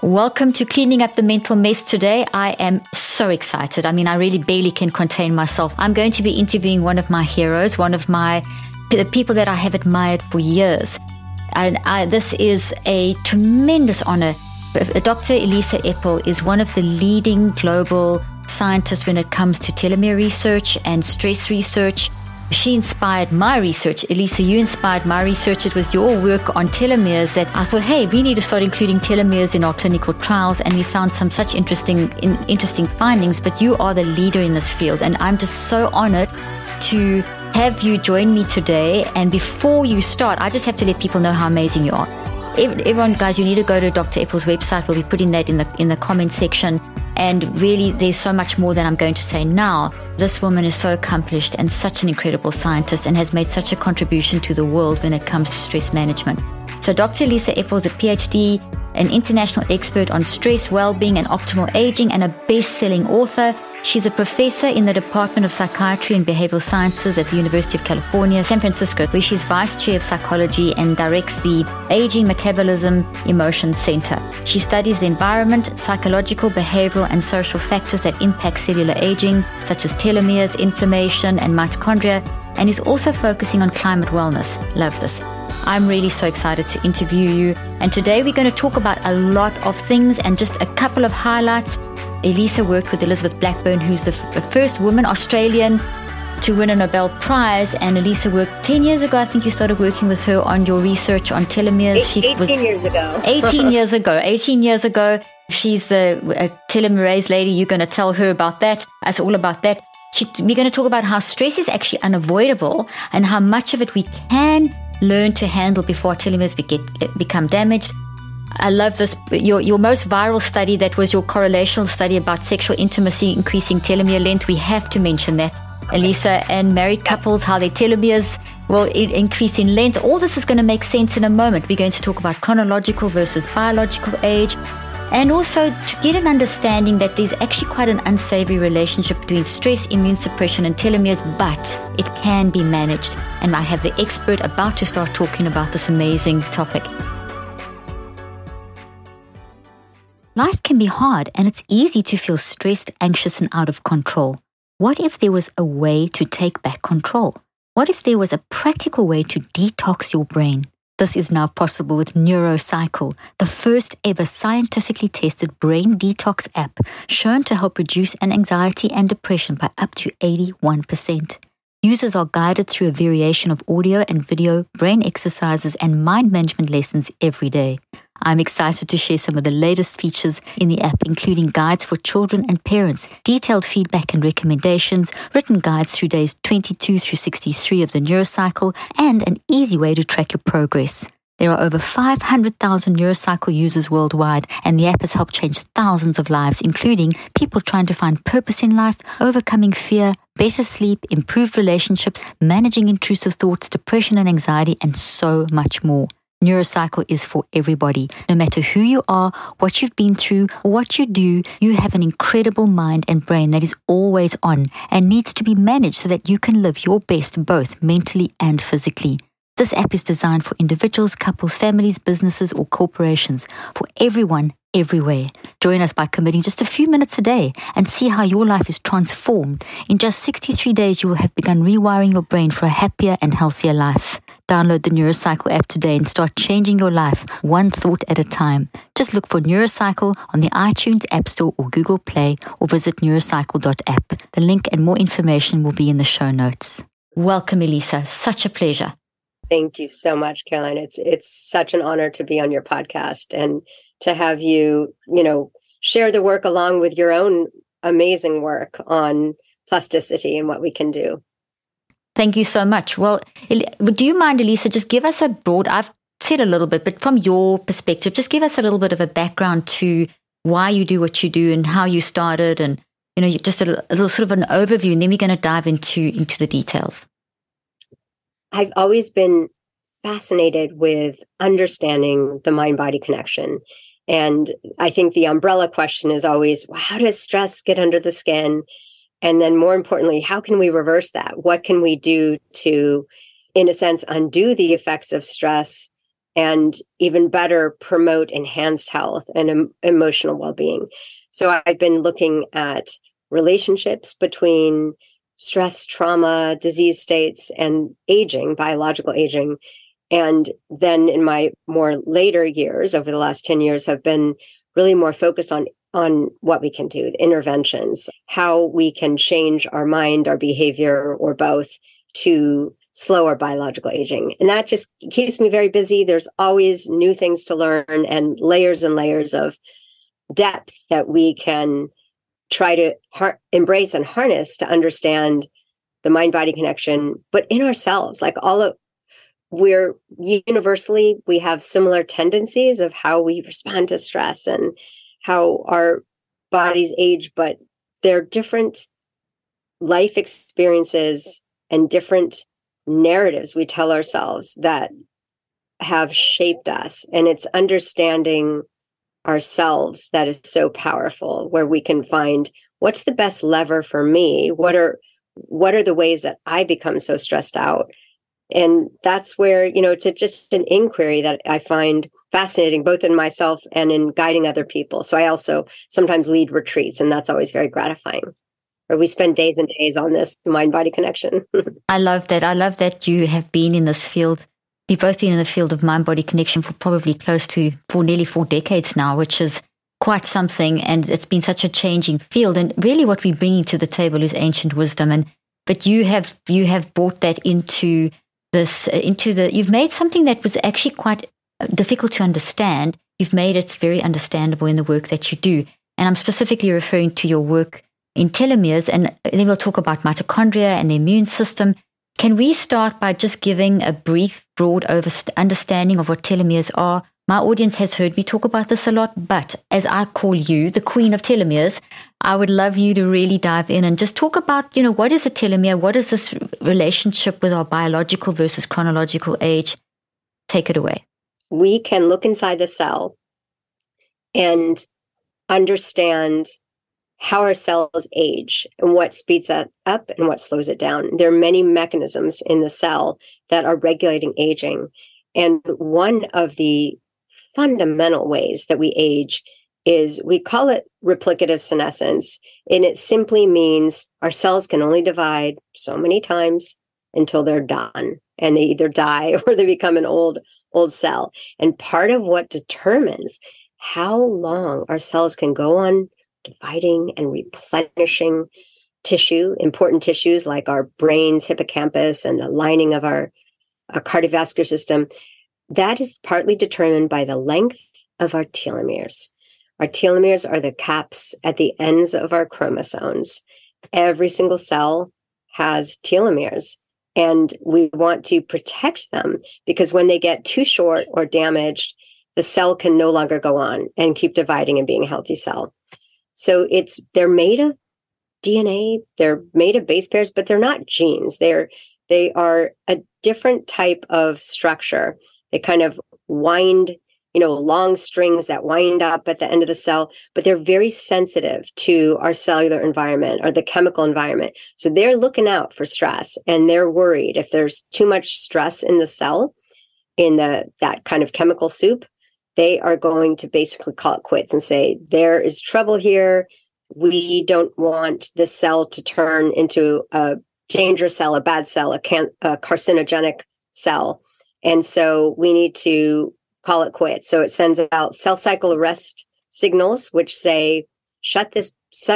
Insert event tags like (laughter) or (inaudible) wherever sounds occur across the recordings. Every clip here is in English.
Welcome to Cleaning Up the Mental Mess today. I am so excited. I mean, I really barely can contain myself. I'm going to be interviewing one of my heroes, one of my the people that I have admired for years. And I, this is a tremendous honor. Uh, Dr. Elissa Epel is one of the leading global scientists when it comes to telomere research and stress research she inspired my research. Elissa, you inspired my research. It was your work on telomeres that I thought, hey, we need to start including telomeres in our clinical trials. And we found some such interesting, in, interesting findings. But you are the leader in this field. And I'm just so honored to have you join me today. And before you start, I just have to let people know how amazing you are. Everyone, guys, you need to go to Dr. Epel's website. We'll be putting that in the in the comment section. And really, there's so much more than I'm going to say now. This woman is so accomplished and such an incredible scientist and has made such a contribution to the world when it comes to stress management. So, Dr. Lisa Epel is a PhD, an international expert on stress, well being, and optimal aging, and a best selling author. She's a professor in the Department of Psychiatry and Behavioral Sciences at the University of California, San Francisco, where she's vice chair of psychology and directs the Aging Metabolism Emotions Center. She studies the environment, psychological, behavioral, and social factors that impact cellular aging, such as telomeres, inflammation, and mitochondria, and is also focusing on climate wellness. Love this. I'm really so excited to interview you. And today we're going to talk about a lot of things and just a couple of highlights Elissa worked with Elizabeth Blackburn, who's the, f- the first woman Australian to win a Nobel Prize. And Elissa worked 10 years ago. I think you started working with her on your research on telomeres. She 18 was, years ago. 18 (laughs) years ago. 18 years ago. She's the telomerase lady. You're going to tell her about that. It's all about that. She, we're going to talk about how stress is actually unavoidable and how much of it we can learn to handle before telomeres get, become damaged. I love this. Your, your most viral study that was your correlational study about sexual intimacy increasing telomere length. We have to mention that. Elissa and married couples, how their telomeres will increase in length. All this is going to make sense in a moment. We're going to talk about chronological versus biological age. And also to get an understanding that there's actually quite an unsavory relationship between stress, immune suppression, and telomeres, but it can be managed. And I have the expert about to start talking about this amazing topic. Life can be hard and it's easy to feel stressed, anxious, and out of control. What if there was a way to take back control? What if there was a practical way to detox your brain? This is now possible with NeuroCycle, the first ever scientifically tested brain detox app shown to help reduce an anxiety and depression by up to 81%. Users are guided through a variation of audio and video, brain exercises, and mind management lessons every day. I'm excited to share some of the latest features in the app, including guides for children and parents, detailed feedback and recommendations, written guides through days 22 through 63 of the neurocycle, and an easy way to track your progress. There are over 500,000 neurocycle users worldwide, and the app has helped change thousands of lives, including people trying to find purpose in life, overcoming fear, better sleep, improved relationships, managing intrusive thoughts, depression and anxiety, and so much more. Neurocycle is for everybody. No matter who you are, what you've been through, what you do, you have an incredible mind and brain that is always on and needs to be managed so that you can live your best both mentally and physically. This app is designed for individuals, couples, families, businesses, or corporations, for everyone, everywhere. Join us by committing just a few minutes a day and see how your life is transformed. In just 63 days, you will have begun rewiring your brain for a happier and healthier life. Download the Neurocycle app today and start changing your life one thought at a time. Just look for Neurocycle on the iTunes App Store or Google Play or visit neurocycle.app. The link and more information will be in the show notes. Welcome, Elissa. Such a pleasure. Thank you so much, Caroline. It's it's such an honor to be on your podcast and to have you, you know, share the work along with your own amazing work on plasticity and what we can do. Thank you so much. Well, do you mind, Elissa, just give us a broad, I've said a little bit, but from your perspective, just give us a little bit of a background to why you do what you do and how you started and, you know, just a, a little sort of an overview, and then we're going to dive into, into the details. I've always been fascinated with understanding the mind body connection. And I think the umbrella question is always well, how does stress get under the skin? And then more importantly, how can we reverse that? What can we do to, in a sense, undo the effects of stress and even better promote enhanced health and em- emotional well-being so i've been looking at relationships between stress trauma disease states and aging biological aging and then in my more later years over the last 10 years have been really more focused on on what we can do the interventions how we can change our mind our behavior or both to slow our biological aging. And that just keeps me very busy. There's always new things to learn and layers and layers of depth that we can try to har- embrace and harness to understand the mind body connection, but in ourselves, like all of we're universally we have similar tendencies of how we respond to stress and how our bodies age, but they're different life experiences and different narratives we tell ourselves that have shaped us. And it's understanding ourselves that is so powerful, where we can find what's the best lever for me? What are what are the ways that I become so stressed out? And that's where, you know, it's a, just an inquiry that I find fascinating, both in myself and in guiding other people. So I also sometimes lead retreats, and that's always very gratifying or we spend days and days on this mind body connection. (laughs) I love that. I love that you have been in this field. We've both been in the field of mind body connection for probably close to for nearly four decades now, which is quite something. And it's been such a changing field. And really, what we're bringing to the table is ancient wisdom. And but you have you have brought that into this into the you've made something that was actually quite difficult to understand. You've made it very understandable in the work that you do. And I'm specifically referring to your work in telomeres, and then we'll talk about mitochondria and the immune system. Can we start by just giving a brief, broad understanding of what telomeres are? My audience has heard me talk about this a lot, but as I call you the queen of telomeres, I would love you to really dive in and just talk about, you know, what is a telomere? What is this relationship with our biological versus chronological age? Take it away. We can look inside the cell and understand how our cells age and what speeds that up and what slows it down. There are many mechanisms in the cell that are regulating aging. And one of the fundamental ways that we age is we call it replicative senescence. And it simply means our cells can only divide so many times until they're done and they either die (laughs) or they become an old, old cell. And part of what determines how long our cells can go on dividing and replenishing tissue, important tissues like our brains, hippocampus, and the lining of our, our cardiovascular system, that is partly determined by the length of our telomeres. Our telomeres are the caps at the ends of our chromosomes. Every single cell has telomeres, and we want to protect them because when they get too short or damaged, the cell can no longer go on and keep dividing and being a healthy cell. So it's they're made of DNA, they're made of base pairs, but they're not genes. They're they are a different type of structure. They kind of wind, you know, long strings that wind up at the end of the cell, but they're very sensitive to our cellular environment or the chemical environment. So they're looking out for stress and they're worried if there's too much stress in the cell in the that kind of chemical soup they are going to basically call it quits and say, there is trouble here. We don't want the cell to turn into a dangerous cell, a bad cell, a, can- a carcinogenic cell. And so we need to call it quits. So it sends out cell cycle arrest signals, which say, shut this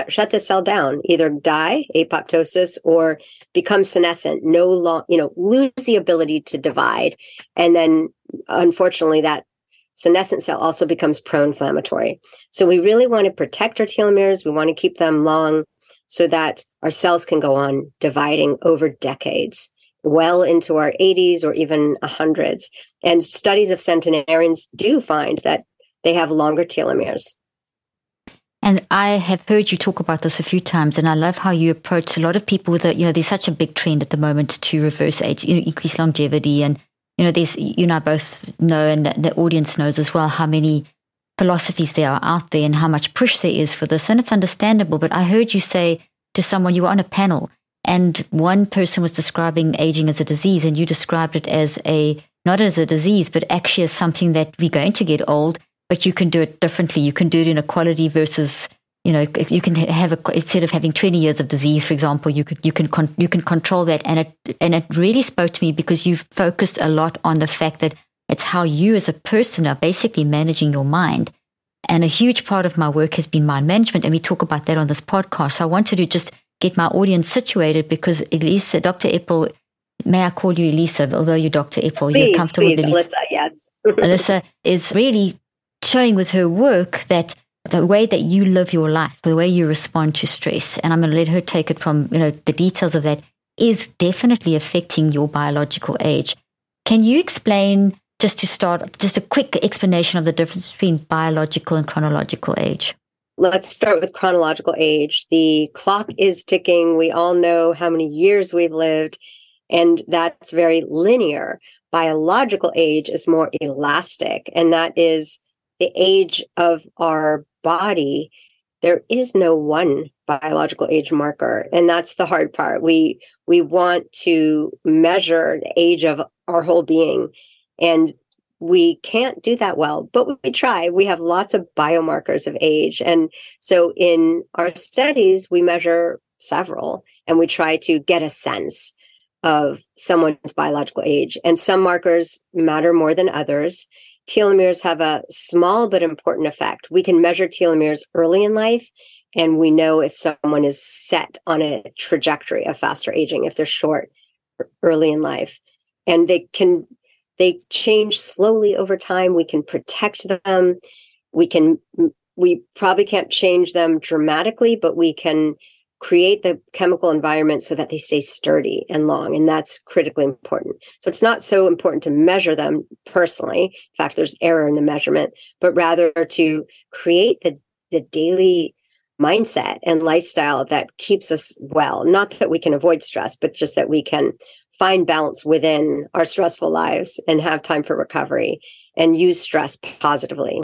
shut this cell down either die apoptosis or become senescent no long you know lose the ability to divide and then unfortunately that senescent cell also becomes pro-inflammatory. So we really want to protect our telomeres. We want to keep them long so that our cells can go on dividing over decades, well into our 80s or even 100s. And studies of centenarians do find that they have longer telomeres. And I have heard you talk about this a few times, and I love how you approach a lot of people with, a, you know, there's such a big trend at the moment to reverse age, you know, increase longevity and you know, there's, you know, both know and the audience knows as well how many philosophies there are out there and how much push there is for this. And it's understandable. But I heard you say to someone, you were on a panel and one person was describing aging as a disease and you described it as a not as a disease, but actually as something that we're going to get old, but you can do it differently. You can do it in a quality versus you know you can have a instead of having 20 years of disease for example you could you can con, you can control that. And it and it really spoke to me because you've focused a lot on the fact that it's how you as a person are basically managing your mind. And a huge part of my work has been mind management and we talk about that on this podcast. So i wanted to just get my audience situated because elissa dr Epel may i call you elissa although you're dr Epel please, you're comfortable please, with elissa, Alyssa, yes (laughs) (laughs) Alyssa is really showing with her work that the way that you live your life, the way you respond to stress, and I'm going to let her take it from, you know, the details of that is definitely affecting your biological age. Can you explain, just to start, just a quick explanation of the difference between biological and chronological age? Let's start with chronological age. The clock is ticking. We all know how many years we've lived, and that's very linear. Biological age is more elastic, and that is the age of our body, there is no one biological age marker. And that's the hard part. We we want to measure the age of our whole being. And we can't do that well, but we try. We have lots of biomarkers of age. And so in our studies, we measure several and we try to get a sense of someone's biological age. And some markers matter more than others telomeres have a small but important effect. We can measure telomeres early in life, and we know if someone is set on a trajectory of faster aging, if they're short early in life. And they can they change slowly over time. We can protect them. We can we probably can't change them dramatically, but we can create the chemical environment so that they stay sturdy and long. And that's critically important. So it's not so important to measure them personally. In fact, there's error in the measurement, but rather to create the, the daily mindset and lifestyle that keeps us well. Not that we can avoid stress, but just that we can find balance within our stressful lives and have time for recovery and use stress positively.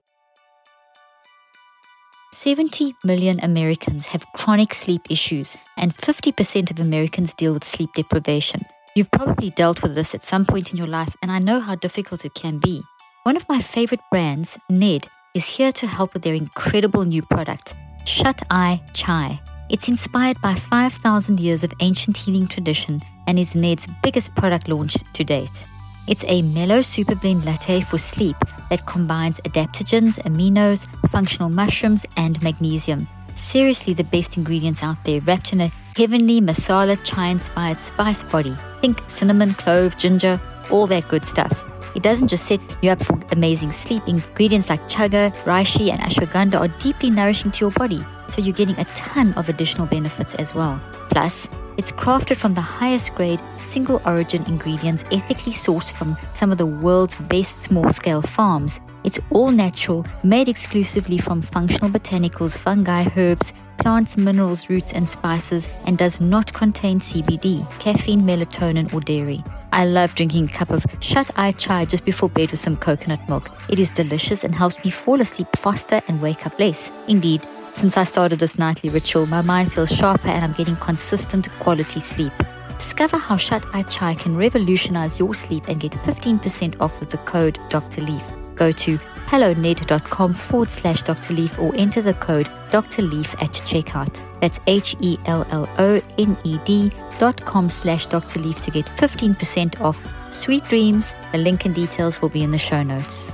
70 million Americans have chronic sleep issues, and 50% of Americans deal with sleep deprivation. You've probably dealt with this at some point in your life, and I know how difficult it can be. One of my favorite brands, Ned, is here to help with their incredible new product, Shut Eye Chai. It's inspired by 5,000 years of ancient healing tradition and is Ned's biggest product launch to date. It's a mellow super blend latte for sleep that combines adaptogens, aminos, functional mushrooms, and magnesium. Seriously, the best ingredients out there, wrapped in a heavenly masala chai inspired spice body. Think cinnamon, clove, ginger, all that good stuff. It doesn't just set you up for amazing sleep. Ingredients like chaga, reishi, and ashwagandha are deeply nourishing to your body, so you're getting a ton of additional benefits as well. Plus, it's crafted from the highest grade, single origin ingredients ethically sourced from some of the world's best small scale farms. It's all natural, made exclusively from functional botanicals, fungi, herbs, plants, minerals, roots, and spices, and does not contain CBD, caffeine, melatonin, or dairy. I love drinking a cup of shut eye chai just before bed with some coconut milk. It is delicious and helps me fall asleep faster and wake up less. Indeed, since I started this nightly ritual, my mind feels sharper and I'm getting consistent quality sleep. Discover how Shut Eye Chai can revolutionize your sleep and get 15% off with the code Dr. Leaf. Go to helloned.com forward slash Dr. Leaf or enter the code Dr. Leaf at checkout. That's H E L L O N E D dot com slash Dr. Leaf to get 15% off. Sweet dreams. The link and details will be in the show notes.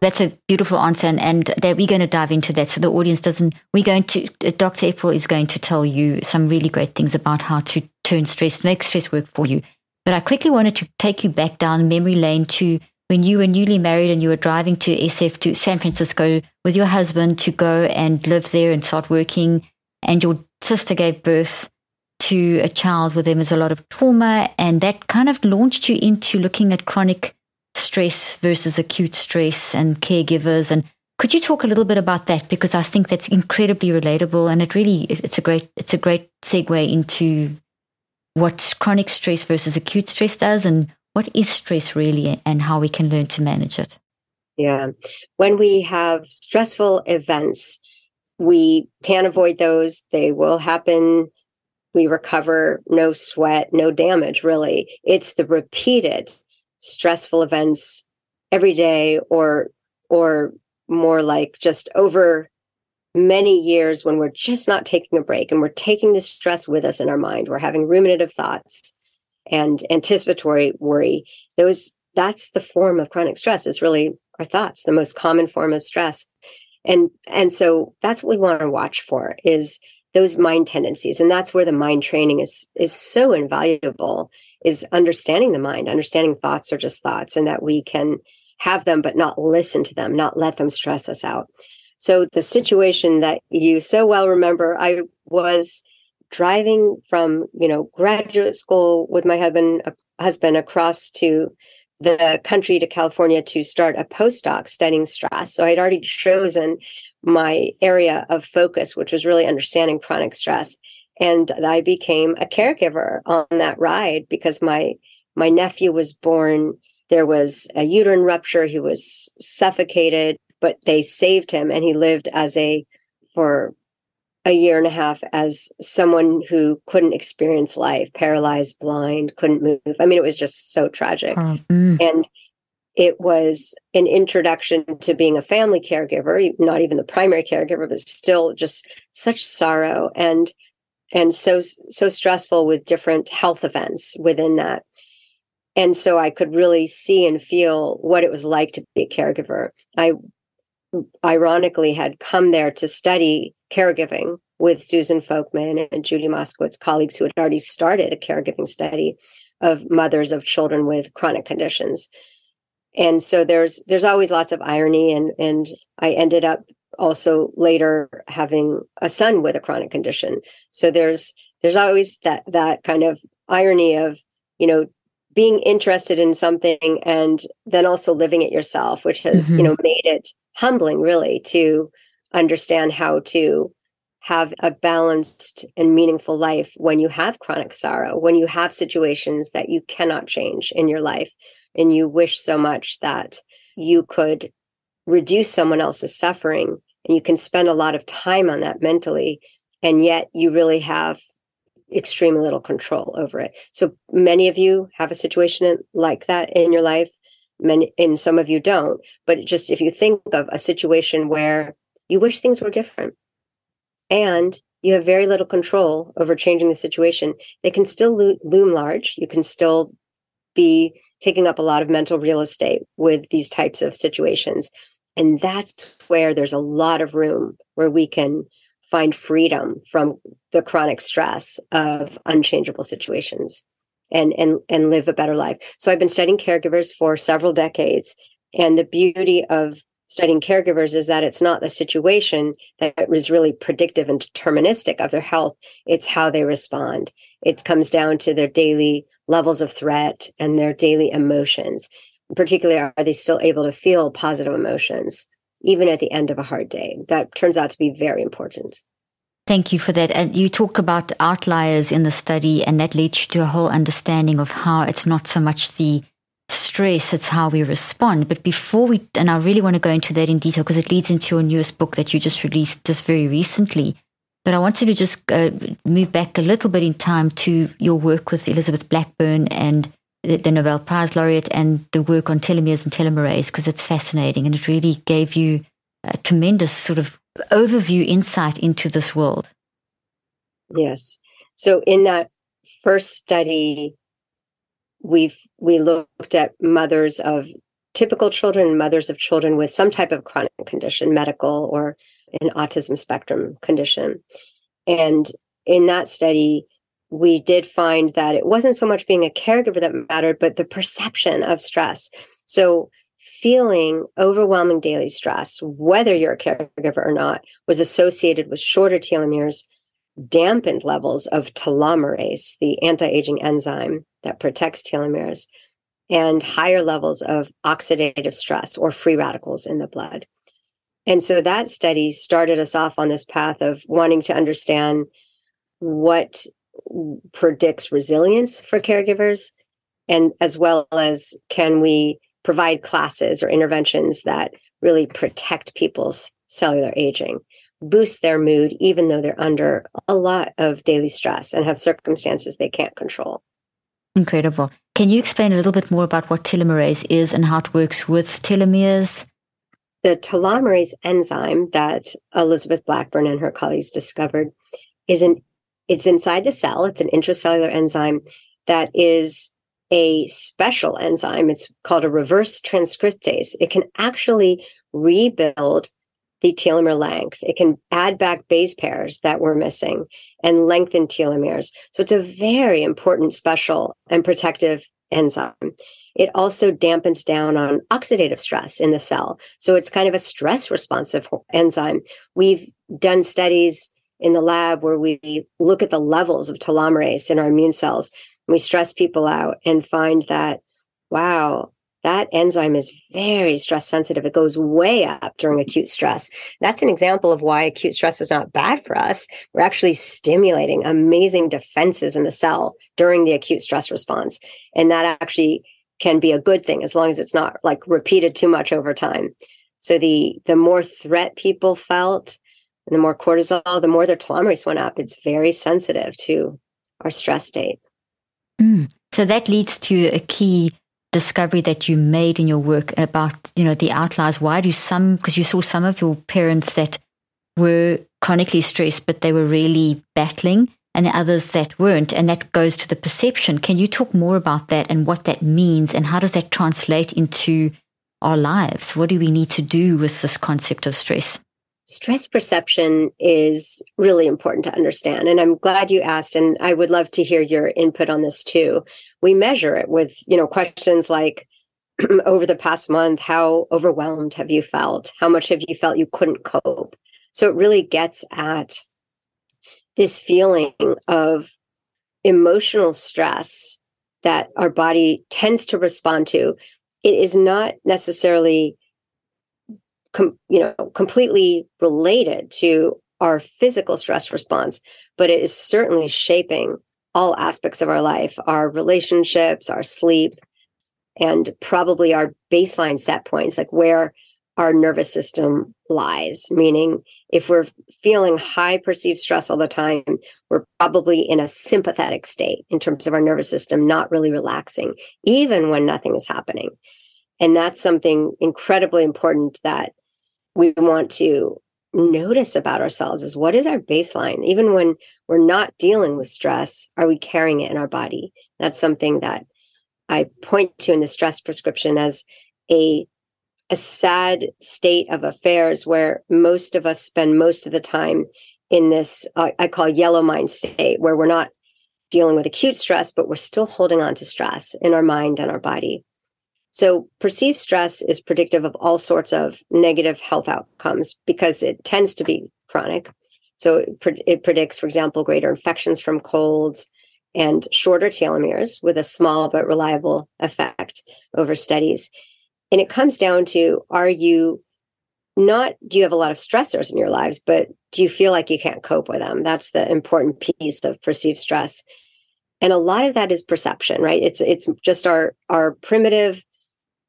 That's a beautiful answer, and, and that we're going to dive into that so the audience doesn't. We're going to, Dr. Epel is going to tell you some really great things about how to turn stress, make stress work for you. But I quickly wanted to take you back down memory lane to when you were newly married and you were driving to SF to San Francisco with your husband to go and live there and start working, and your sister gave birth to a child with them is a lot of trauma, and that kind of launched you into looking at chronic stress versus acute stress and caregivers and could you talk a little bit about that because I think that's incredibly relatable and it really it's a great it's a great segue into what chronic stress versus acute stress does and what is stress really and how we can learn to manage it. Yeah. When we have stressful events, we can't avoid those. They will happen we recover, no sweat, no damage, really. It's the repeated stressful events every day or or more like just over many years when we're just not taking a break and we're taking the stress with us in our mind. We're having ruminative thoughts and anticipatory worry. Those that's the form of chronic stress. Is really our thoughts the most common form of stress. And and so that's what we want to watch for is those mind tendencies. And that's where the mind training is is so invaluable is understanding the mind understanding thoughts are just thoughts and that we can have them but not listen to them not let them stress us out. So the situation that you so well remember, I was driving from, you know, graduate school with my husband uh, husband across to the country to California to start a postdoc studying stress. So I'd already chosen my area of focus, which was really understanding chronic stress. And I became a caregiver on that ride because my my nephew was born. There was a uterine rupture. He was suffocated but they saved him and he lived as a for a year and a half as someone who couldn't experience life, paralyzed, blind, couldn't move. I mean, it was just so tragic. Mm. And it was an introduction to being a family caregiver, not even the primary caregiver, but still just such sorrow and and so so stressful with different health events within that. And so I could really see and feel what it was like to be a caregiver. I ironically had come there to study caregiving with Susan Folkman and Judy Moskowitz, colleagues who had already started a caregiving study of mothers of children with chronic conditions. And so there's there's always lots of irony and and I ended up also later having a son with a chronic condition. So there's there's always that that kind of irony of, you know, being interested in something and then also living it yourself, which has, mm-hmm. you know, made it humbling really to understand how to have a balanced and meaningful life when you have chronic sorrow, when you have situations that you cannot change in your life, and you wish so much that you could reduce someone else's suffering and you can spend a lot of time on that mentally, and yet you really have extremely little control over it. So many of you have a situation like that in your life many and some of you don't. But just if you think of a situation where you wish things were different and you have very little control over changing the situation they can still lo- loom large. You can still be taking up a lot of mental real estate with these types of situations. And that's where there's a lot of room where we can find freedom from the chronic stress of unchangeable situations and and and live a better life. So I've been studying caregivers for several decades and the beauty of studying caregivers is that it's not the situation that is really predictive and deterministic of their health. It's how they respond. It comes down to their daily levels of threat and their daily emotions. Particularly are they still able to feel positive emotions even at the end of a hard day that turns out to be very important Thank you for that. And you talk about outliers in the study, and that leads you to a whole understanding of how it's not so much the stress, it's how we respond. But before we, and I really want to go into that in detail because it leads into your newest book that you just released just very recently. But I wanted to just uh, move back a little bit in time to your work with Elizabeth Blackburn and the, Nobel Prize laureate and the work on telomeres and telomerase because it's fascinating and it really gave you a tremendous sort of overview insight into this world. Yes. So in that first study, we've we looked at mothers of typical children mothers of children with some type of chronic condition, medical or an autism spectrum condition. And in that study, we did find that it wasn't so much being a caregiver that mattered, but the perception of stress. So feeling overwhelming daily stress, whether you're a caregiver or not, was associated with shorter telomeres, dampened levels of telomerase, the anti aging enzyme that protects telomeres, and higher levels of oxidative stress or free radicals in the blood. And so that study started us off on this path of wanting to understand what predicts resilience for caregivers and as well as can we provide classes or interventions that really protect people's cellular aging. boost their mood, even though they're under a lot of daily stress and have circumstances they can't control. Incredible. Can you explain a little bit more about what telomerase is and how it works with telomeres? The telomerase enzyme that Elizabeth Blackburn and her colleagues discovered is an it's inside the cell. It's an intracellular enzyme that is a special enzyme. It's called a reverse transcriptase. It can actually rebuild the telomere length. It can add back base pairs that were missing and lengthen telomeres. So it's a very important, special, and protective enzyme. It also dampens down on oxidative stress in the cell. So it's kind of a stress responsive enzyme. We've done studies in the lab where we look at the levels of telomerase in our immune cells. We stress people out and find that, wow, that enzyme is very stress sensitive. It goes way up during acute stress. That's an example of why acute stress is not bad for us. We're actually stimulating amazing defenses in the cell during the acute stress response. And that actually can be a good thing as long as it's not like repeated too much over time. So the the more threat people felt, and the more cortisol, the more their telomerase went up. It's very sensitive to our stress state. Mm. So that leads to a key discovery that you made in your work about you know the outliers. Why do some? Because you saw some of your parents that were chronically stressed, but they were really battling, and the others that weren't, and that goes to the perception. Can you talk more about that and what that means, and how does that translate into our lives? What do we need to do with this concept of stress? Stress perception is really important to understand. And i'm glad you asked and i would love to hear your input on this too. We measure it with you know questions like (clears throat) over the past month how overwhelmed have you felt? How much have you felt you couldn't cope? So it really gets at this feeling of emotional stress that our body tends to respond to. It is not necessarily com- you know completely related to our physical stress response but it is certainly shaping all aspects of our life our relationships our sleep and probably our baseline set points like where our nervous system lies. Meaning if we're feeling high perceived stress all the time we're probably in a sympathetic state in terms of our nervous system not really relaxing even when nothing is happening. And that's something incredibly important that we want to notice about ourselves is what is our baseline? Even when we're not dealing with stress are we carrying it in our body? That's something that i point to in the stress prescription as a a sad state of affairs where most of us spend most of the time in this uh, i call yellow mind state where we're not dealing with acute stress but we're still holding on to stress in our mind and our body so, perceived stress is predictive of all sorts of negative health outcomes because it tends to be chronic. So, it, pre- it predicts, for example, greater infections from colds and shorter telomeres with a small but reliable effect over studies. And it comes down to are you not, do you have a lot of stressors in your lives, but do you feel like you can't cope with them? That's the important piece of perceived stress. And a lot of that is perception, right? It's it's just our our primitive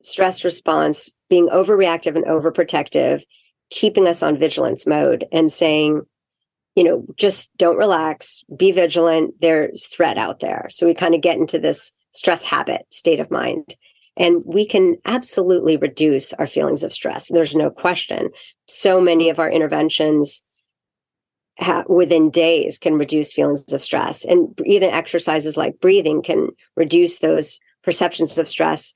stress response being overreactive and overprotective, keeping us on vigilance mode and saying, you know, just don't relax, be vigilant. There's threat out there. So we kind of get into this stress habit state of mind. And we can absolutely reduce our feelings of stress. There's no question. So many of our interventions ha- within days can reduce feelings of stress. And even exercises like breathing can reduce those perceptions of stress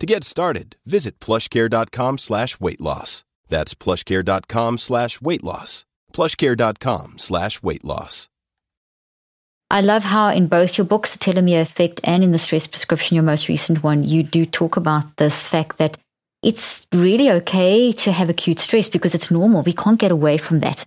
To get started, visit plushcare.com slash weight loss. That's plushcare.com slash weight loss. Plushcare.com slash weight loss. I love how in both your books, The Telomere Effect and in the Stress Prescription, your most recent one, you do talk about this fact that it's really okay to have acute stress because it's normal. We can't get away from that.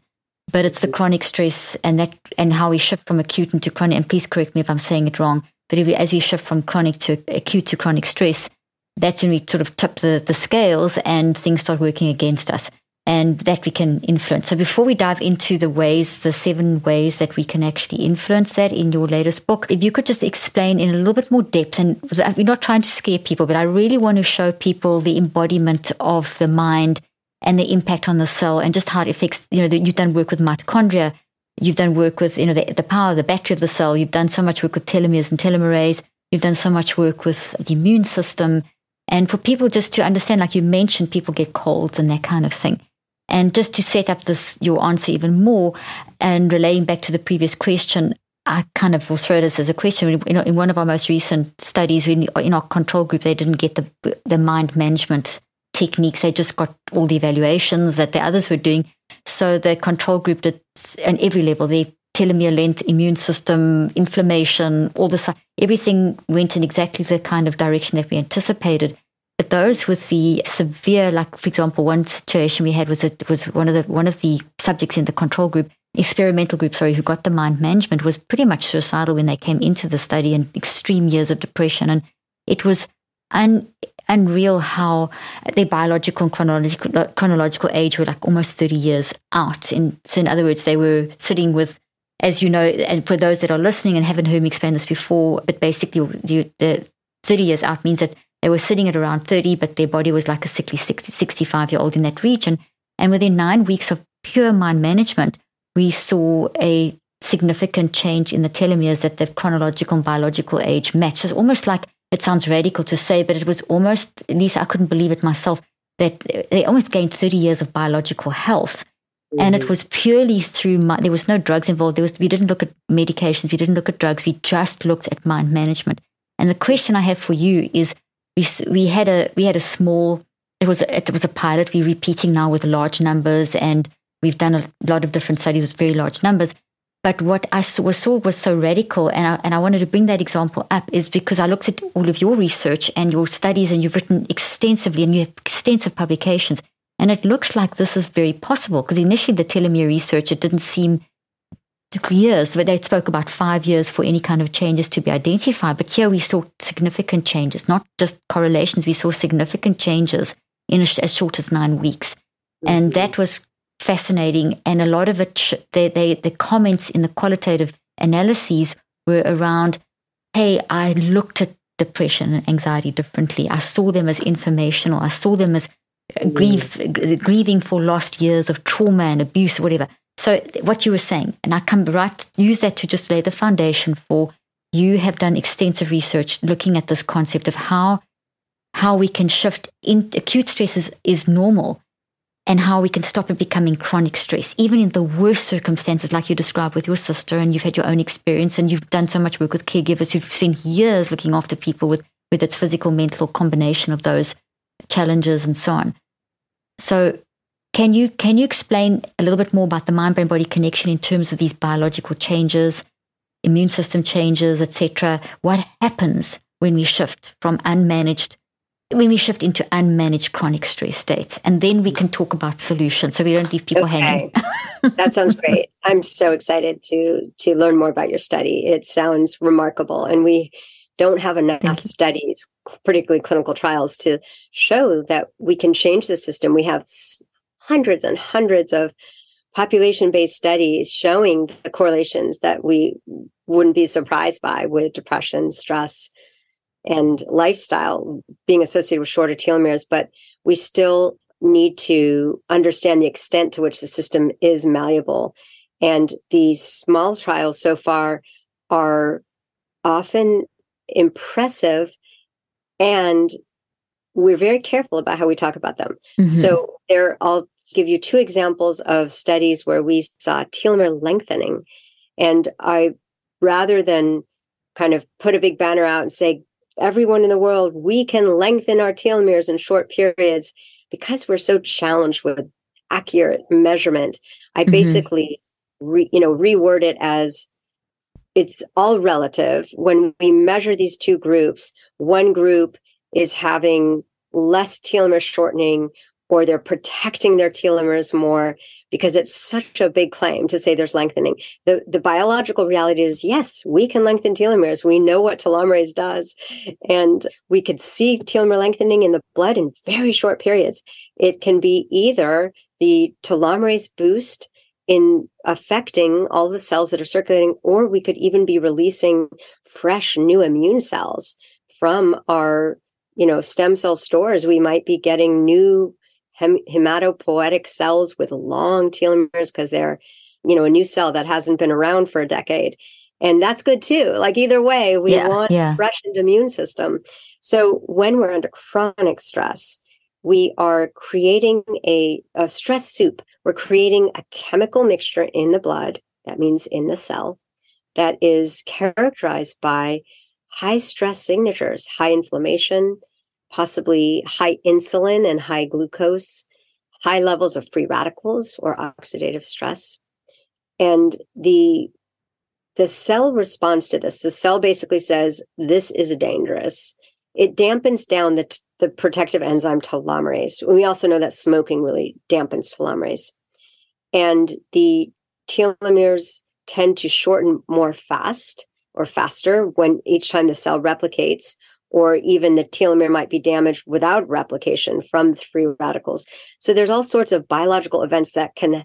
But it's the chronic stress and that and how we shift from acute into chronic. And please correct me if I'm saying it wrong. But we, as we shift from chronic to acute to chronic stress, that's when we sort of tip the, the scales and things start working against us and that we can influence. So before we dive into the ways, the seven ways that we can actually influence that in your latest book, if you could just explain in a little bit more depth, and we're not trying to scare people, but I really want to show people the embodiment of the mind and the impact on the cell and just how it affects, you know, you've done work with mitochondria, you've done work with, you know, the, the power, the battery of the cell, you've done so much work with telomeres and telomerase, you've done so much work with the immune system. And for people just to understand, like you mentioned, people get colds and that kind of thing. And just to set up this your answer even more, and relating back to the previous question, I kind of will throw this as a question. In one of our most recent studies, in, our control group, they didn't get the the mind management techniques. They just got all the evaluations that the others were doing. So the control group did on every level. The telomere length, immune system, inflammation, all this, everything went in exactly the kind of direction that we anticipated. But those with the severe, like for example, one situation we had was it was one of the one of the subjects in the control group, experimental group, sorry, who got the mind management was pretty much suicidal when they came into the study and extreme years of depression. And it was un, unreal how their biological and chronological, chronological age were like almost 30 years out. In, so in other words, they were sitting with, as you know, and for those that are listening and haven't heard me explain this before, but basically the, the 30 years out means that they were sitting at around 30, but their body was like a sickly 60, 65 year old in that region. And within nine weeks of pure mind management, we saw a significant change in the telomeres that the chronological and biological age matched. It's almost like it sounds radical to say, but it was almost, at least I couldn't believe it myself, that they almost gained 30 years of biological health. Mm-hmm. And it mm-hmm. was purely through, my, there was no drugs involved. There was, we didn't look at medications. We didn't look at drugs. We just looked at mind management. And the question I have for you is, we we had a we had a small it was it was a pilot we're repeating now with large numbers and we've done a lot of different studies with very large numbers but what I saw, saw was so radical and I, and I wanted to bring that example up is because I looked at all of your research and your studies and you've written extensively and you have extensive publications and it looks like this is very possible because initially the telomere research it didn't seem to years, but they spoke about five years for any kind of changes to be identified. But here we saw significant changes, not just correlations. We saw significant changes in as short as nine weeks. Mm-hmm. And that was fascinating. And a lot of it, they, they, the comments in the qualitative analyses were around, hey, I looked at depression and anxiety differently. I saw them as informational. I saw them as mm-hmm. Uh, grief, grieving for lost years of trauma and abuse, whatever. So what you were saying, and I come right use that to just lay the foundation for you have done extensive research looking at this concept of how how we can shift in acute stress is, is normal and how we can stop it becoming chronic stress, even in the worst circumstances, like you described with your sister, and you've had your own experience, and you've done so much work with caregivers. You've spent years looking after people with, with its physical, mental combination of those challenges and so on. So can you can you explain a little bit more about the mind brain body connection in terms of these biological changes, immune system changes, etc.? What happens when we shift from unmanaged when we shift into unmanaged chronic stress states and then we can talk about solutions so we don't leave people okay. hanging (laughs) that sounds great i'm so excited to to learn more about your study it sounds remarkable and we don't have enough studies particularly clinical trials to show that we can change the system we have hundreds and hundreds of population based studies showing the correlations that we wouldn't be surprised by with depression, stress, and lifestyle being associated with shorter telomeres. But we still need to understand the extent to which the system is malleable. And these small trials so far are often impressive and we're very careful about how we talk about them. Mm-hmm. So there I'll give you two examples of studies where we saw telomere lengthening. And I rather than kind of put a big banner out and say, everyone in the world, we can lengthen our telomeres in short periods, because we're so challenged with accurate measurement, I mm-hmm. basically, re, you know, reword it as it's all relative. When we measure these two groups, one group is having less telomere shortening or they're protecting their telomeres more because it's such a big claim to say there's lengthening. The the biological reality is yes, we can lengthen telomeres. We know what telomerase does. And we could see telomere lengthening in the blood in very short periods. It can be either the telomerase boost in affecting all the cells that are circulating, or we could even be releasing fresh new immune cells from our you know stem cell stores we might be getting new hem- hematopoietic cells with long telomeres because they're, you know, a new cell that hasn't been around for a decade. And that's good too. Like either way, we yeah, want yeah. a freshened immune system. So when we're under chronic stress, we are creating a, a stress soup. We're creating a chemical mixture in the blood, that means in the cell, that is characterized by high stress signatures, high inflammation, possibly high insulin and high glucose, high levels of free radicals or oxidative stress. And the the cell responds to this. The cell basically says, this is dangerous. It dampens down the, the protective enzyme telomerase. We also know that smoking really dampens telomerase. And the telomeres tend to shorten more fast or faster when each time the cell replicates or even the telomere might be damaged without replication from the free radicals. So there's all sorts of biological events that can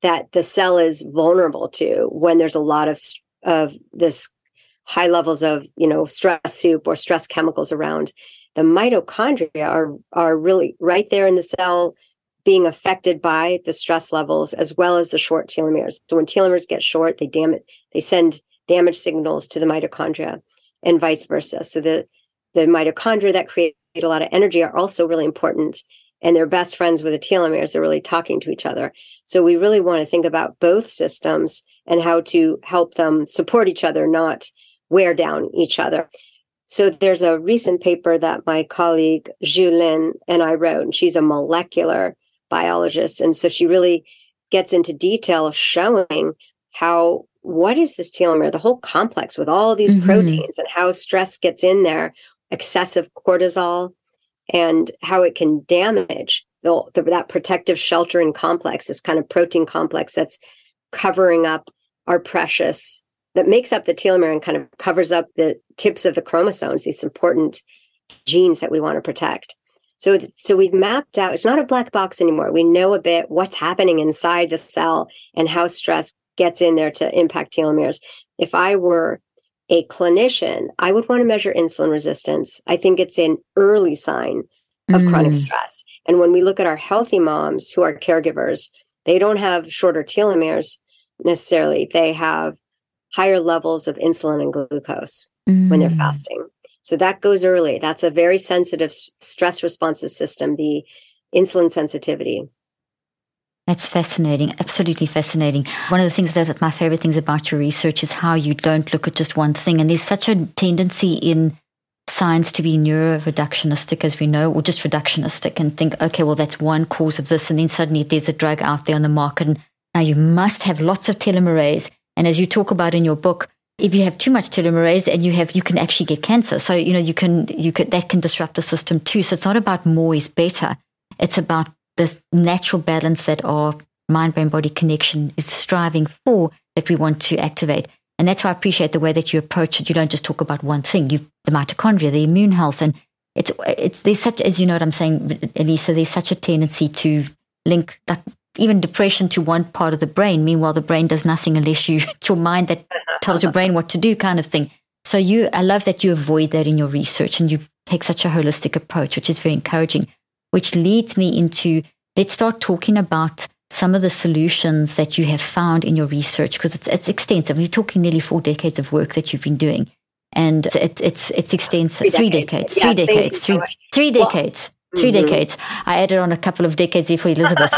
that the cell is vulnerable to when there's a lot of of this high levels of you know stress soup or stress chemicals around. The mitochondria are are really right there in the cell being affected by the stress levels as well as the short telomeres. So when telomeres get short, they damage they send damage signals to the mitochondria and vice versa. So the the mitochondria that create a lot of energy are also really important and they're best friends with the telomeres they're really talking to each other so we really want to think about both systems and how to help them support each other not wear down each other so there's a recent paper that my colleague Jue Lin and I wrote and she's a molecular biologist and so she really gets into detail of showing how what is this telomere the whole complex with all these mm-hmm. proteins and how stress gets in there excessive cortisol and how it can damage the, the, that protective sheltering complex, this kind of protein complex that's covering up our precious, that makes up the telomere and kind of covers up the tips of the chromosomes, these important genes that we want to protect. So, so we've mapped out, it's not a black box anymore. We know a bit what's happening inside the cell and how stress gets in there to impact telomeres. If I were a clinician, I would want to measure insulin resistance. I think it's an early sign of mm. chronic stress. And when we look at our healthy moms who are caregivers, they don't have shorter telomeres necessarily. They have higher levels of insulin and glucose mm. when they're mm. fasting. So that goes early. That's a very sensitive stress responsive system, the insulin sensitivity. That's fascinating, absolutely fascinating. One of the things that my favorite things about your research is how you don't look at just one thing. And there's such a tendency in science to be neuroreductionistic, as we know, or just reductionistic and think, okay, well, that's one cause of this. And then suddenly there's a drug out there on the market. And now you must have lots of telomerase. And as you talk about in your book, if you have too much telomerase and you have you can actually get cancer so you know you can you could that can disrupt the system too so it's not about more is better it's about this natural balance that our mind brain body connection is striving for that we want to activate. And that's why I appreciate the way that you approach it. You don't just talk about one thing. You've the mitochondria, the immune health, and it's it's there's such as you know what I'm saying, Elissa. There's such a tendency to link like even depression to one part of the brain. Meanwhile, the brain does nothing unless you it's (laughs) your mind that tells your brain what to do, kind of thing. So you, I love that you avoid that in your research and you take such a holistic approach, which is very encouraging which leads me into let's start talking about some of the solutions that you have found in your research because it's, it's extensive. You're talking nearly four decades of work that you've been doing, and it's it's it's extensive. Three decades, three decades, three, decades, three, three decades. Three mm-hmm. decades. I added on a couple of decades there for Elizabeth.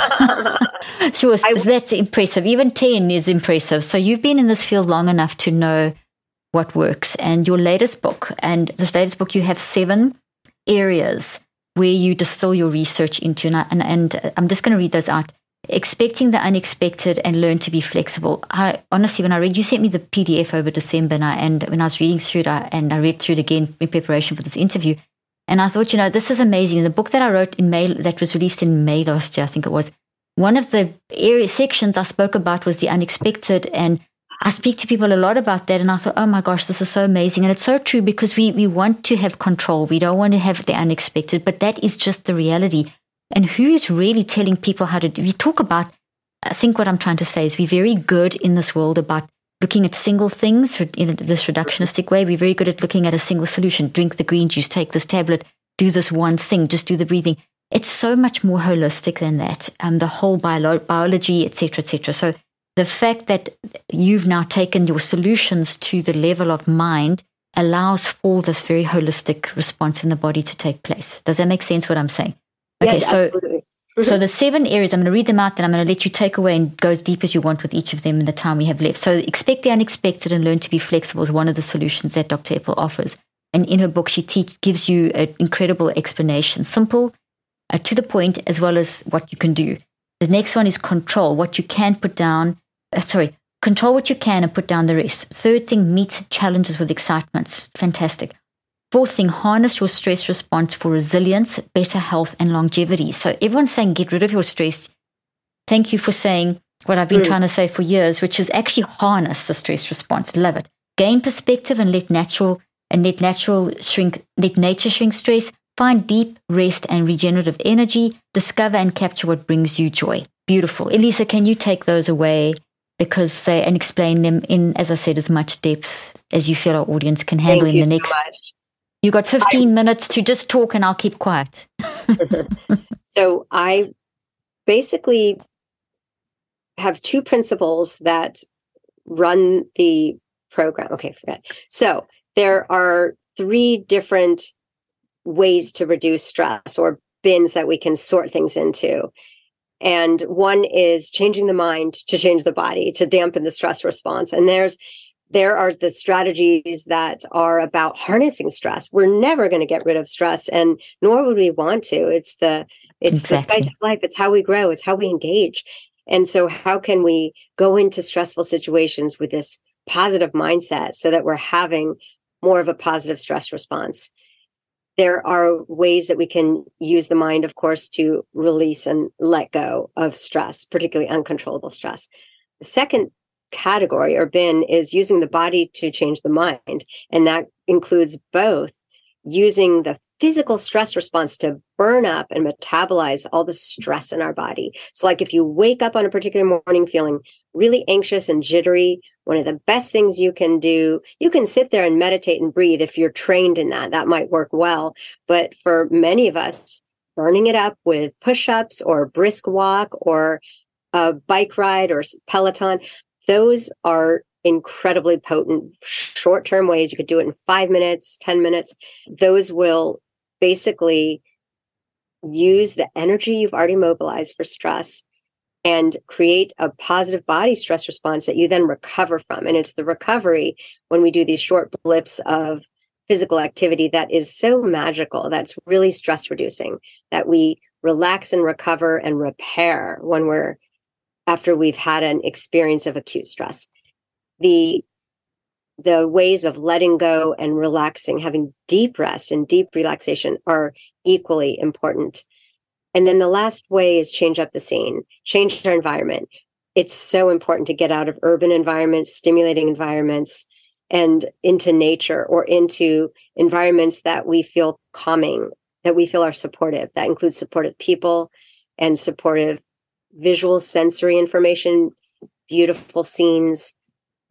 (laughs) so that's impressive. Even 10 is impressive. So you've been in this field long enough to know what works. And your latest book, and this latest book, you have seven areas where you distill your research into. And, I, and, and I'm just going to read those out. Expecting the unexpected and learn to be flexible. I honestly, when I read, you sent me the PDF over December, and, I, and when I was reading through it, I, and I read through it again in preparation for this interview, and I thought, you know, this is amazing. The book that I wrote in May, that was released in May last year, I think it was, one of the area sections I spoke about was the unexpected. And I speak to people a lot about that. And I thought, oh my gosh, this is so amazing. And it's so true because we, we want to have control. We don't want to have the unexpected, but that is just the reality. And who is really telling people how to do? We talk about, I think what I'm trying to say is we're very good in this world about looking at single things in this reductionistic way. We're very good at looking at a single solution. Drink the green juice, take this tablet, do this one thing, just do the breathing. It's so much more holistic than that. Um, the whole bio- biology, etc., etc. So the fact that you've now taken your solutions to the level of mind allows for this very holistic response in the body to take place. Does that make sense? What I'm saying? Okay, yes, so absolutely. Mm-hmm. So the seven areas, I'm going to read them out, then I'm going to let you take away and go as deep as you want with each of them in the time we have left. So expect the unexpected and learn to be flexible is one of the solutions that Dr. Epel offers. And in her book, she teach, gives you an incredible explanation, simple, uh, to the point, as well as what you can do. The next one is control, what you can put down. Uh, sorry, control what you can and put down the rest. Third thing, meet challenges with excitement. Fantastic. Fourth thing, harness your stress response for resilience, better health, and longevity. So everyone's saying get rid of your stress. Thank you for saying what I've been mm. trying to say for years, which is actually harness the stress response. Love it. Gain perspective and let natural and let natural shrink, let nature shrink stress. Find deep rest and regenerative energy. Discover and capture what brings you joy. Beautiful. Elissa, can you take those away because they and explain them in, as I said, as much depth as you feel our audience can handle Thank in the next much. You got 15 I, minutes to just talk and I'll keep quiet. (laughs) so I basically have two principles that run the program. Okay, forget. So there are three different ways to reduce stress or bins that we can sort things into. And one is changing the mind to change the body to dampen the stress response. And there's there are the strategies that are about harnessing stress. We're never going to get rid of stress, and nor would we want to. It's the it's exactly. the spice of life. It's how we grow. It's how we engage. And so, how can we go into stressful situations with this positive mindset so that we're having more of a positive stress response? There are ways that we can use the mind, of course, to release and let go of stress, particularly uncontrollable stress. The second category or bin is using the body to change the mind. And that includes both using the physical stress response to burn up and metabolize all the stress in our body. So, like if you wake up on a particular morning feeling really anxious and jittery, one of the best things you can do, you can sit there and meditate and breathe if you're trained in that. That might work well. But for many of us, burning it up with push ups or brisk walk or a bike ride or Peloton, those are incredibly potent short term ways. You could do it in five minutes, 10 minutes. Those will basically use the energy you've already mobilized for stress and create a positive body stress response that you then recover from. And it's the recovery when we do these short blips of physical activity that is so magical, that's really stress reducing, that we relax and recover and repair when we're after we've had an experience of acute stress. The the ways of letting go and relaxing, having deep rest and deep relaxation are equally important. And then the last way is change up the scene, change our environment. It's so important to get out of urban environments, stimulating environments, and into nature or into environments that we feel calming, that we feel are supportive. That includes supportive people and supportive visual sensory information, beautiful scenes,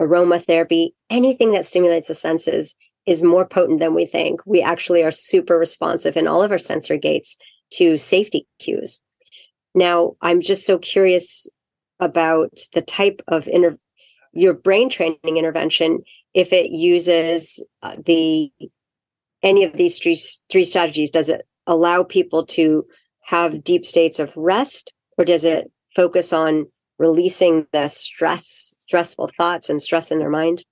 aromatherapy, anything that stimulates the senses is more potent than we think. We actually are super responsive in all of our sensory gates to safety cues. Now, I'm just so curious about the type of inter- your brain training intervention if it uses uh, the any of these three, three strategies does it allow people to have deep states of rest or does it focus on releasing the stress stressful thoughts and stress in their mind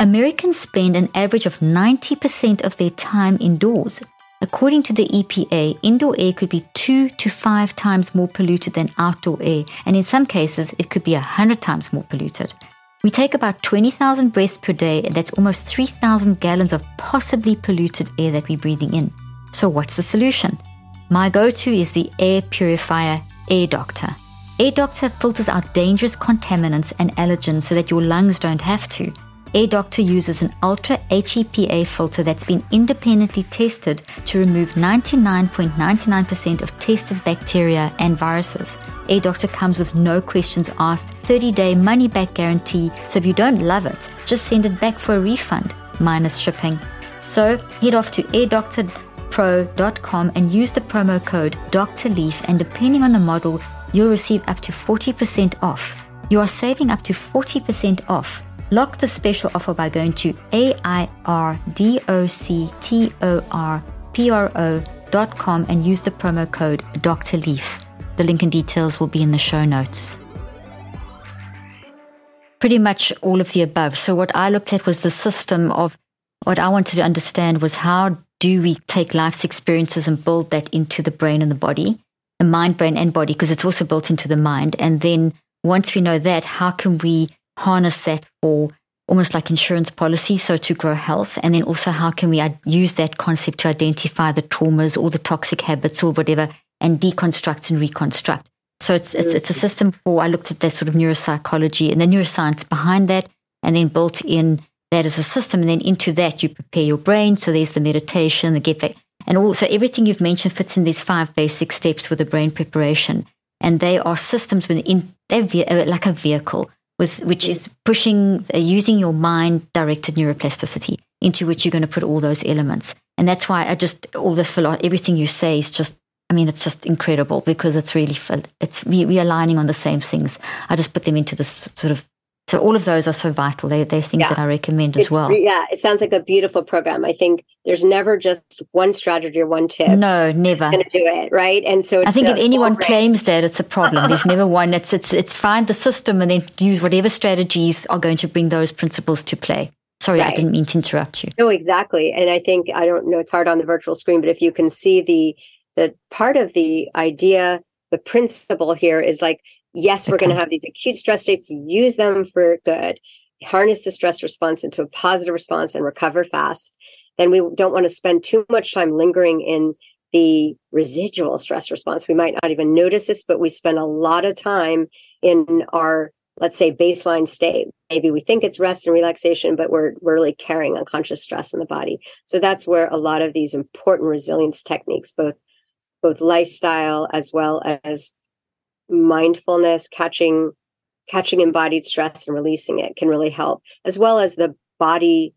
Americans spend an average of 90% of their time indoors. According to the EPA, indoor air could be two to five times more polluted than outdoor air, and in some cases, it could be a hundred times more polluted. We take about 20,000 breaths per day, and that's almost 3,000 gallons of possibly polluted air that we're breathing in. So, what's the solution? My go to is the air purifier Air Doctor. Air Doctor filters out dangerous contaminants and allergens so that your lungs don't have to. Air Doctor uses an ultra HEPA filter that's been independently tested to remove 99.99% of tested bacteria and viruses. Air Doctor comes with no questions asked, 30 day money back guarantee, so if you don't love it, just send it back for a refund, minus shipping. So head off to airdoctorpro.com and use the promo code DRLEAF, and depending on the model, you'll receive up to 40% off. You are saving up to 40% off. Lock the special offer by going to airdoctorpro.com and use the promo code Dr. Leaf. The link and details will be in the show notes. Pretty much all of the above. So, what I looked at was the system of what I wanted to understand was how do we take life's experiences and build that into the brain and the body, the mind, brain, and body, because it's also built into the mind. And then once we know that, how can we harness that for almost like insurance policy, so to grow health? And then also, how can we uh, use that concept to identify the traumas or the toxic habits or whatever and deconstruct and reconstruct? So it's, it's, it's a system for, I looked at that sort of neuropsychology and the neuroscience behind that, and then built in that as a system. And then into that, you prepare your brain. So there's the meditation, the get back. And also, everything you've mentioned fits in these five basic steps with the brain preparation. And they are systems within, they're like a vehicle with, which is pushing, uh, using your mind directed neuroplasticity into which you're going to put all those elements. And that's why I just, all this, philo- everything you say is just, I mean, it's just incredible because it's really, it's, we, we are aligning on the same things. I just put them into this sort of so all of those are so vital. They, they're things yeah. that I recommend as it's, well. Yeah, it sounds like a beautiful program. I think there's never just one strategy or one tip. No, never. Going to do it right, and so I think if anyone claims that, it's a problem. There's (laughs) never one. It's it's it's find the system and then use whatever strategies are going to bring those principles to play. Sorry, right. I didn't mean to interrupt you. No, exactly. And I think I don't know. It's hard on the virtual screen, but if you can see the the part of the idea, the principle here is like yes, we're going to have these acute stress states, use them for good, harness the stress response into a positive response and recover fast. Then we don't want to spend too much time lingering in the residual stress response. We might not even notice this, but we spend a lot of time in our, let's say, baseline state. Maybe we think it's rest and relaxation, but we're, we're really carrying unconscious stress in the body. So that's where a lot of these important resilience techniques, both both lifestyle as well as mindfulness, catching catching embodied stress and releasing it can really help, as well as the body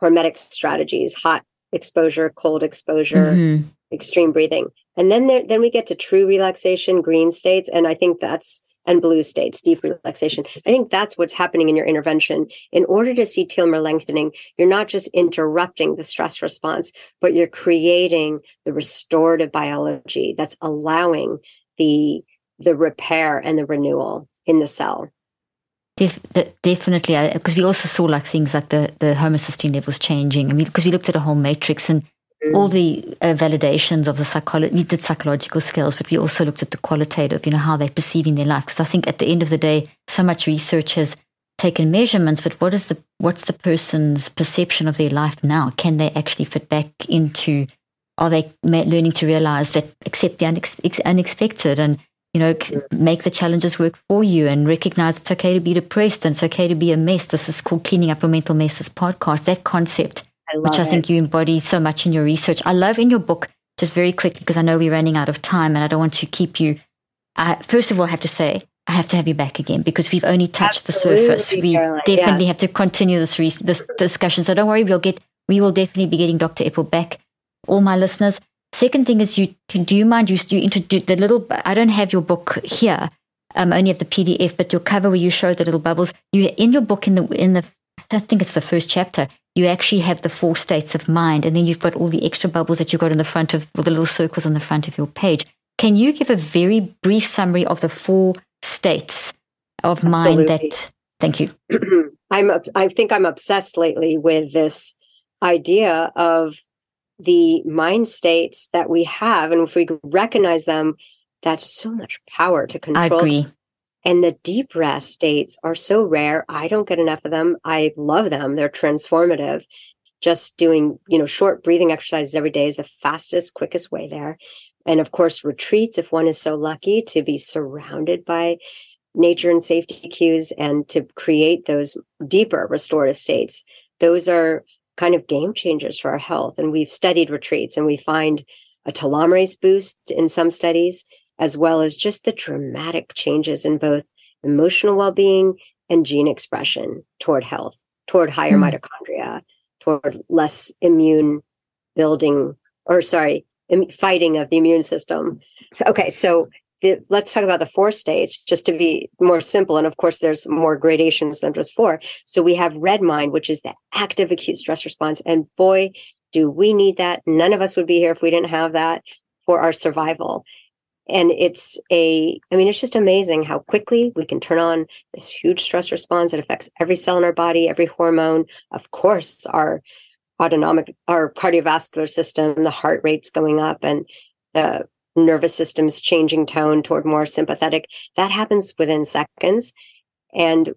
hormetic strategies, hot exposure, cold exposure, mm-hmm. extreme breathing. And then there, then we get to true relaxation, green states. And I think that's and blue states, deep relaxation. I think that's what's happening in your intervention. In order to see telomere lengthening, you're not just interrupting the stress response, but you're creating the restorative biology that's allowing the the repair and the renewal in the cell. Def- definitely, because we also saw like things like the the homocysteine levels changing. I mean, because we looked at a whole matrix and mm. all the uh, validations of the psychology. We did psychological skills, but we also looked at the qualitative. You know how they're perceiving their life. Because I think at the end of the day, so much research has taken measurements, but what is the what's the person's perception of their life now? Can they actually fit back into? Are they learning to realize that accept the unex- unexpected and you know, make the challenges work for you and recognize it's okay to be depressed and it's okay to be a mess. This is called Cleaning Up Your Mental Messes podcast. That concept, I which I think you embody so much in your research. I love in your book, just very quickly, because I know we're running out of time and I don't want to keep you. I, first of all, I have to say, I have to have you back again because we've only touched Absolutely, the surface. We Caroline, definitely have to continue this re- this discussion. So don't worry, we'll get we will definitely be getting Dr. Epel back. All my listeners, Second thing is, you can do you mind you, you introduce the little. I don't have your book here. Um, only have the PDF, but your cover where you show the little bubbles. You in your book in the in the I think it's the first chapter. You actually have the four states of mind, and then you've got all the extra bubbles that you've got in the front of, or the little circles on the front of your page. Can you give a very brief summary of the four states of Absolutely. mind that Thank you. (clears throat) I'm I think I'm obsessed lately with this idea of the mind states that we have and if we recognize them that's so much power to control. I agree. And the deep rest states are so rare. I don't get enough of them. I love them. They're transformative. Just doing, you know, short breathing exercises every day is the fastest, quickest way there. And of course, retreats, if one is so lucky to be surrounded by nature and safety cues and to create those deeper restorative states, those are kind of game changers for our health. And we've studied retreats and we find a telomerase boost in some studies as well as just the dramatic changes in both emotional well being and gene expression toward health, toward higher mm. mitochondria, toward less immune building, or sorry, Im- fighting of the immune system. So, okay, so the, let's talk about the four states just to be more simple. And of course, there's more gradations than just four. So we have red mind, which is the active acute stress response. And boy, do we need that. None of us would be here if we didn't have that for our survival and it's a i mean it's just amazing how quickly we can turn on this huge stress response that affects every cell in our body every hormone of course our autonomic our cardiovascular system the heart rate's going up and the nervous system's changing tone toward more sympathetic that happens within seconds. And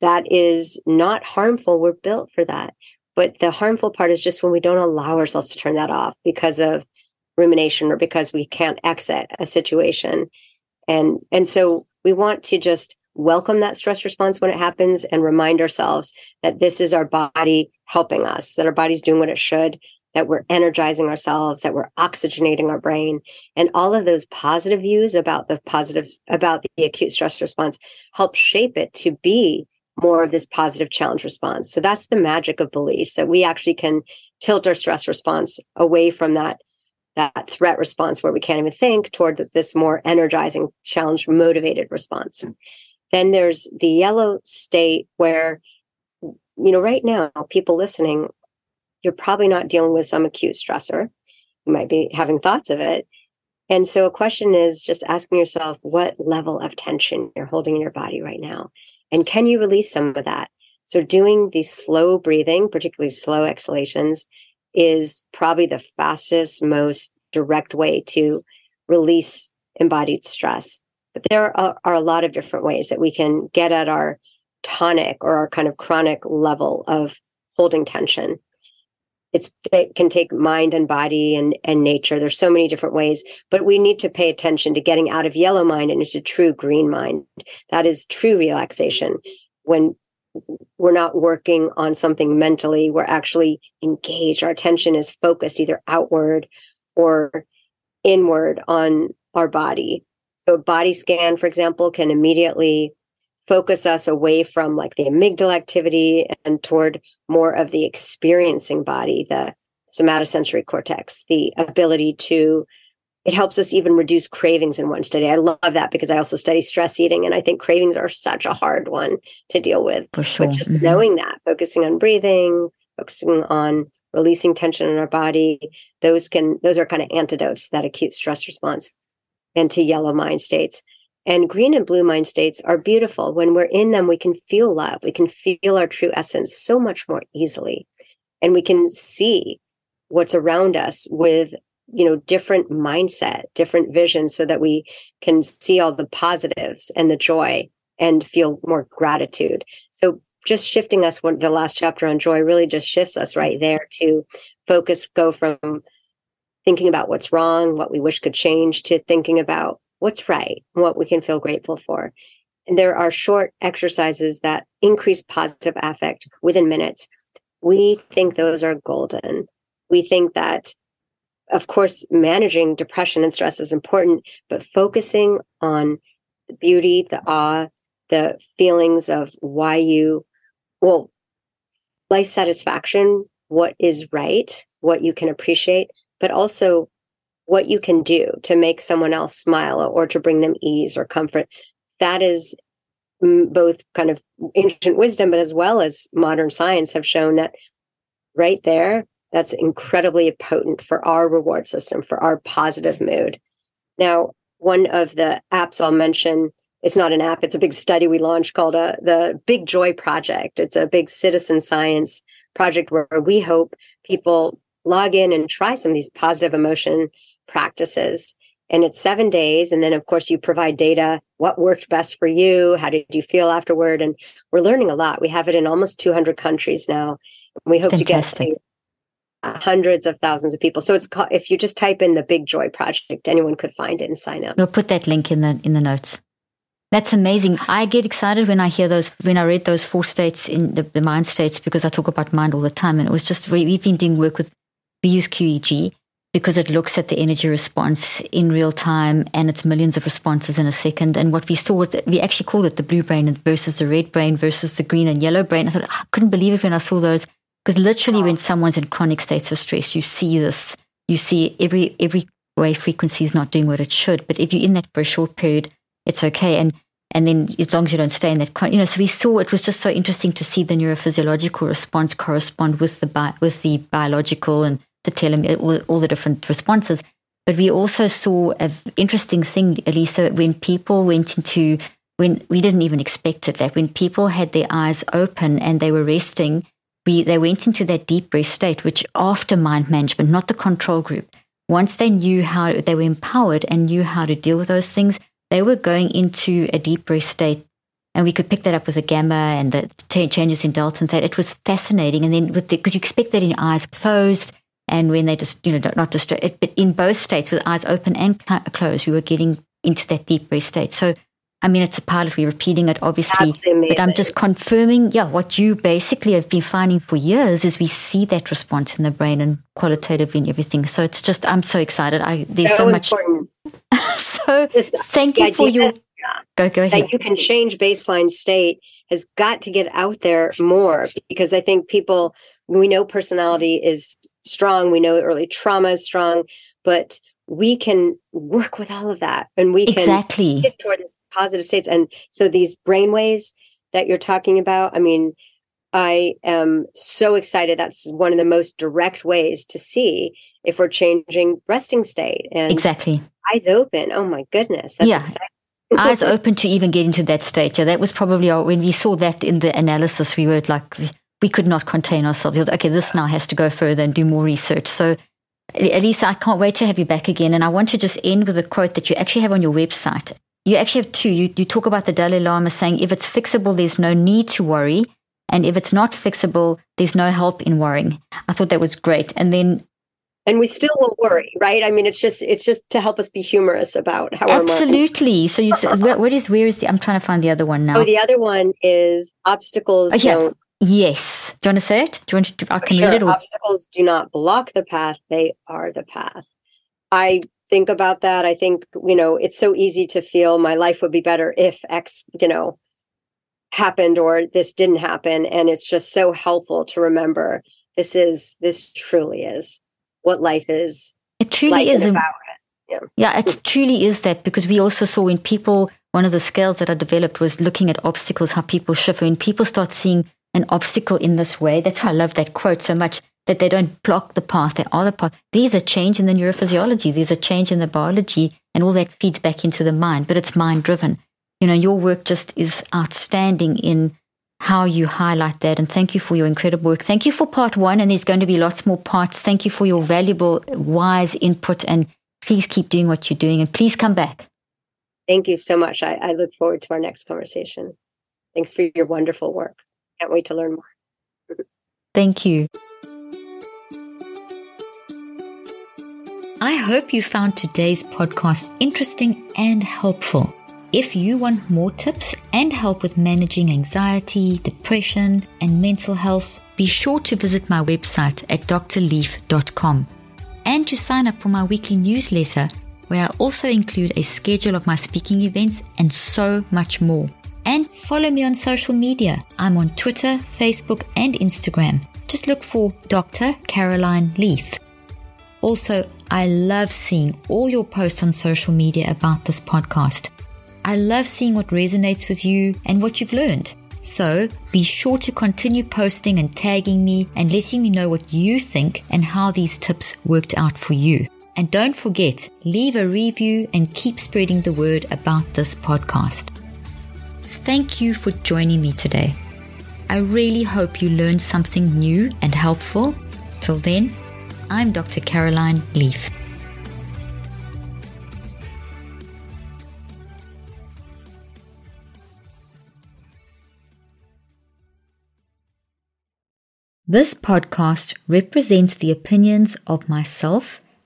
that is not harmful. We're built for that. But the harmful part is just when we don't allow ourselves to turn that off because of rumination or because we can't exit a situation. And and so we want to just welcome that stress response when it happens and remind ourselves that this is our body helping us that our body's doing what it should that we're energizing ourselves that we're oxygenating our brain and all of those positive views about the positives about the acute stress response help shape it to be more of this positive challenge response so that's the magic of beliefs that we actually can tilt our stress response away from that that threat response where we can't even think toward this more energizing, challenge motivated response. Then there's the yellow state where, you know, right now, people listening, you're probably not dealing with some acute stressor. You might be having thoughts of it. And so a question is just asking yourself what level of tension you're holding in your body right now. And can you release some of that? So doing the slow breathing, particularly slow exhalations, is probably the fastest, most direct way to release embodied stress. But there are, are, a lot of different ways that we can get at our tonic or our kind of chronic level of holding tension. It's, it can take mind and body and, and nature. There's so many different ways, but we need to pay attention to getting out of yellow mind and into true green mind. That is true relaxation. When we're not working on something mentally. We're actually engaged. Our attention is focused either outward or inward on our body. So, a body scan, for example, can immediately focus us away from like the amygdala activity and toward more of the experiencing body, the somatosensory cortex, the ability to it helps us even reduce cravings in one study. I love that because I also study stress eating, and I think cravings are such a hard one to deal with. For sure. But just mm-hmm. knowing that, focusing on breathing, focusing on releasing tension in our body, those can those are kind of antidotes to that acute stress response and to yellow mind states. And green and blue mind states are beautiful. When we're in them, we can feel love. We can feel our true essence so much more easily. And we can see what's around us with you know different mindset different visions so that we can see all the positives and the joy and feel more gratitude so just shifting us when the last chapter on joy really just shifts us right there to focus go from thinking about what's wrong what we wish could change to thinking about what's right what we can feel grateful for. And there are short exercises that increase positive affect within minutes. We think those are golden. We think that of course, managing depression and stress is important, but focusing on the beauty, the awe, the feelings of why you, well, life satisfaction, what is right, what you can appreciate, but also what you can do to make someone else smile or to bring them ease or comfort. That is both kind of ancient wisdom, but as well as modern science have shown that right there that's incredibly potent for our reward system, for our positive mood. Now, one of the apps I'll mention it's not an app, it's a big study we launched called uh, the Big Joy Project. It's a big citizen science project where we hope people log in and try some of these positive emotion practices. And it's seven days. And then, of course, you provide data what worked best for you? How did you feel afterward? And we're learning a lot. We have it in almost 200 countries now. We hope Fantastic. to get hundreds of thousands of people. So it's called, if you just type in the Big Joy Project, anyone could find it and sign up. We'll put that link in the in the notes. That's amazing. I get excited when I hear those, when I read those four states in the, the mind states because I talk about mind all the time. And it was just, we've been doing work with, we use QEEG because it looks at the energy response in real time and it's millions of responses in a second. And what we saw, we actually called it the blue brain versus the red brain versus the green and yellow brain. I thought, ah, I couldn't believe it when I saw those because literally when someone's in chronic states of stress, you see this, you see every, every wave frequency is not doing what it should. But if you're in that for a short period, it's okay. And and then as long as you don't stay in that, you know, so we saw it was just so interesting to see the neurophysiological response correspond with the bi- with the biological and the telomere, all, all the different responses. But we also saw an interesting thing, Elissa, when people went into, when we didn't even expect it, that when people had their eyes open and they were resting, we, they went into that deep rest state, which after mind management, not the control group, once they knew how, they were empowered and knew how to deal with those things, they were going into a deep rest state and we could pick that up with the gamma and the changes in delta and that it was fascinating and then with the because you expect that in eyes closed and when they just, you know, not distracted, but in both states with eyes open and closed, we were getting into that deep rest state. So, I mean, it's a pilot. We're repeating it, obviously, but I'm just confirming, yeah, what you basically have been finding for years is we see that response in the brain and qualitatively in everything. So it's just, I'm so excited. I there's so, so much. (laughs) so thank you for your. Go go ahead. That you can change baseline state has got to get out there more because I think people we know personality is strong. We know early trauma is strong, but we can work with all of that and we can exactly get toward these positive states. And so these brain waves that you're talking about, I mean, I am so excited. That's one of the most direct ways to see if we're changing resting state and exactly eyes open. Oh my goodness. That's yeah. exciting. eyes (laughs) open to even get into that state. Yeah, that was probably our, when we saw that in the analysis, we were like, we could not contain ourselves. Okay, this now has to go further and do more research. So, Elissa, I can't wait to have you back again. And I want to just end with a quote that you actually have on your website. You actually have two. You, you talk about the Dalai Lama saying, if it's fixable, there's no need to worry. And if it's not fixable, there's no help in worrying. I thought that was great. And then and we still will worry, right? I mean, it's just it's just to help us be humorous about how absolutely. So you said, what is where is the? I'm trying to find the other one now. Oh, the other one is obstacles oh, yeah. don't Yes. Do you want to say it? Do you want to? I can sure. read it. Or... Obstacles do not block the path; they are the path. I think about that. I think you know it's so easy to feel my life would be better if X, you know, happened or this didn't happen, and it's just so helpful to remember this is this truly is what life is. It truly is about it. Yeah. yeah, it truly is that because we also saw when people one of the skills that I developed was looking at obstacles, how people shift. When people start seeing an obstacle in this way. That's why I love that quote so much that they don't block the path, they are the path. These are change in the neurophysiology, these are change in the biology, and all that feeds back into the mind, but it's mind driven. You know, your work just is outstanding in how you highlight that. And thank you for your incredible work. Thank you for part one, and there's going to be lots more parts. Thank you for your valuable, wise input, and please keep doing what you're doing, and please come back. Thank you so much. I, I look forward to our next conversation. Thanks for your wonderful work. Can't wait to learn more. Thank you. I hope you found today's podcast interesting and helpful. If you want more tips and help with managing anxiety, depression, and mental health, be sure to visit my website at drleaf.com and to sign up for my weekly newsletter, where I also include a schedule of my speaking events and so much more and follow me on social media. I'm on Twitter, Facebook, and Instagram. Just look for Dr. Caroline Leaf. Also, I love seeing all your posts on social media about this podcast. I love seeing what resonates with you and what you've learned. So be sure to continue posting and tagging me and letting me know what you think and how these tips worked out for you. And don't forget, leave a review and keep spreading the word about this podcast. Thank you for joining me today. I really hope you learned something new and helpful. Till then, I'm Dr. Caroline Leaf. This podcast represents the opinions of myself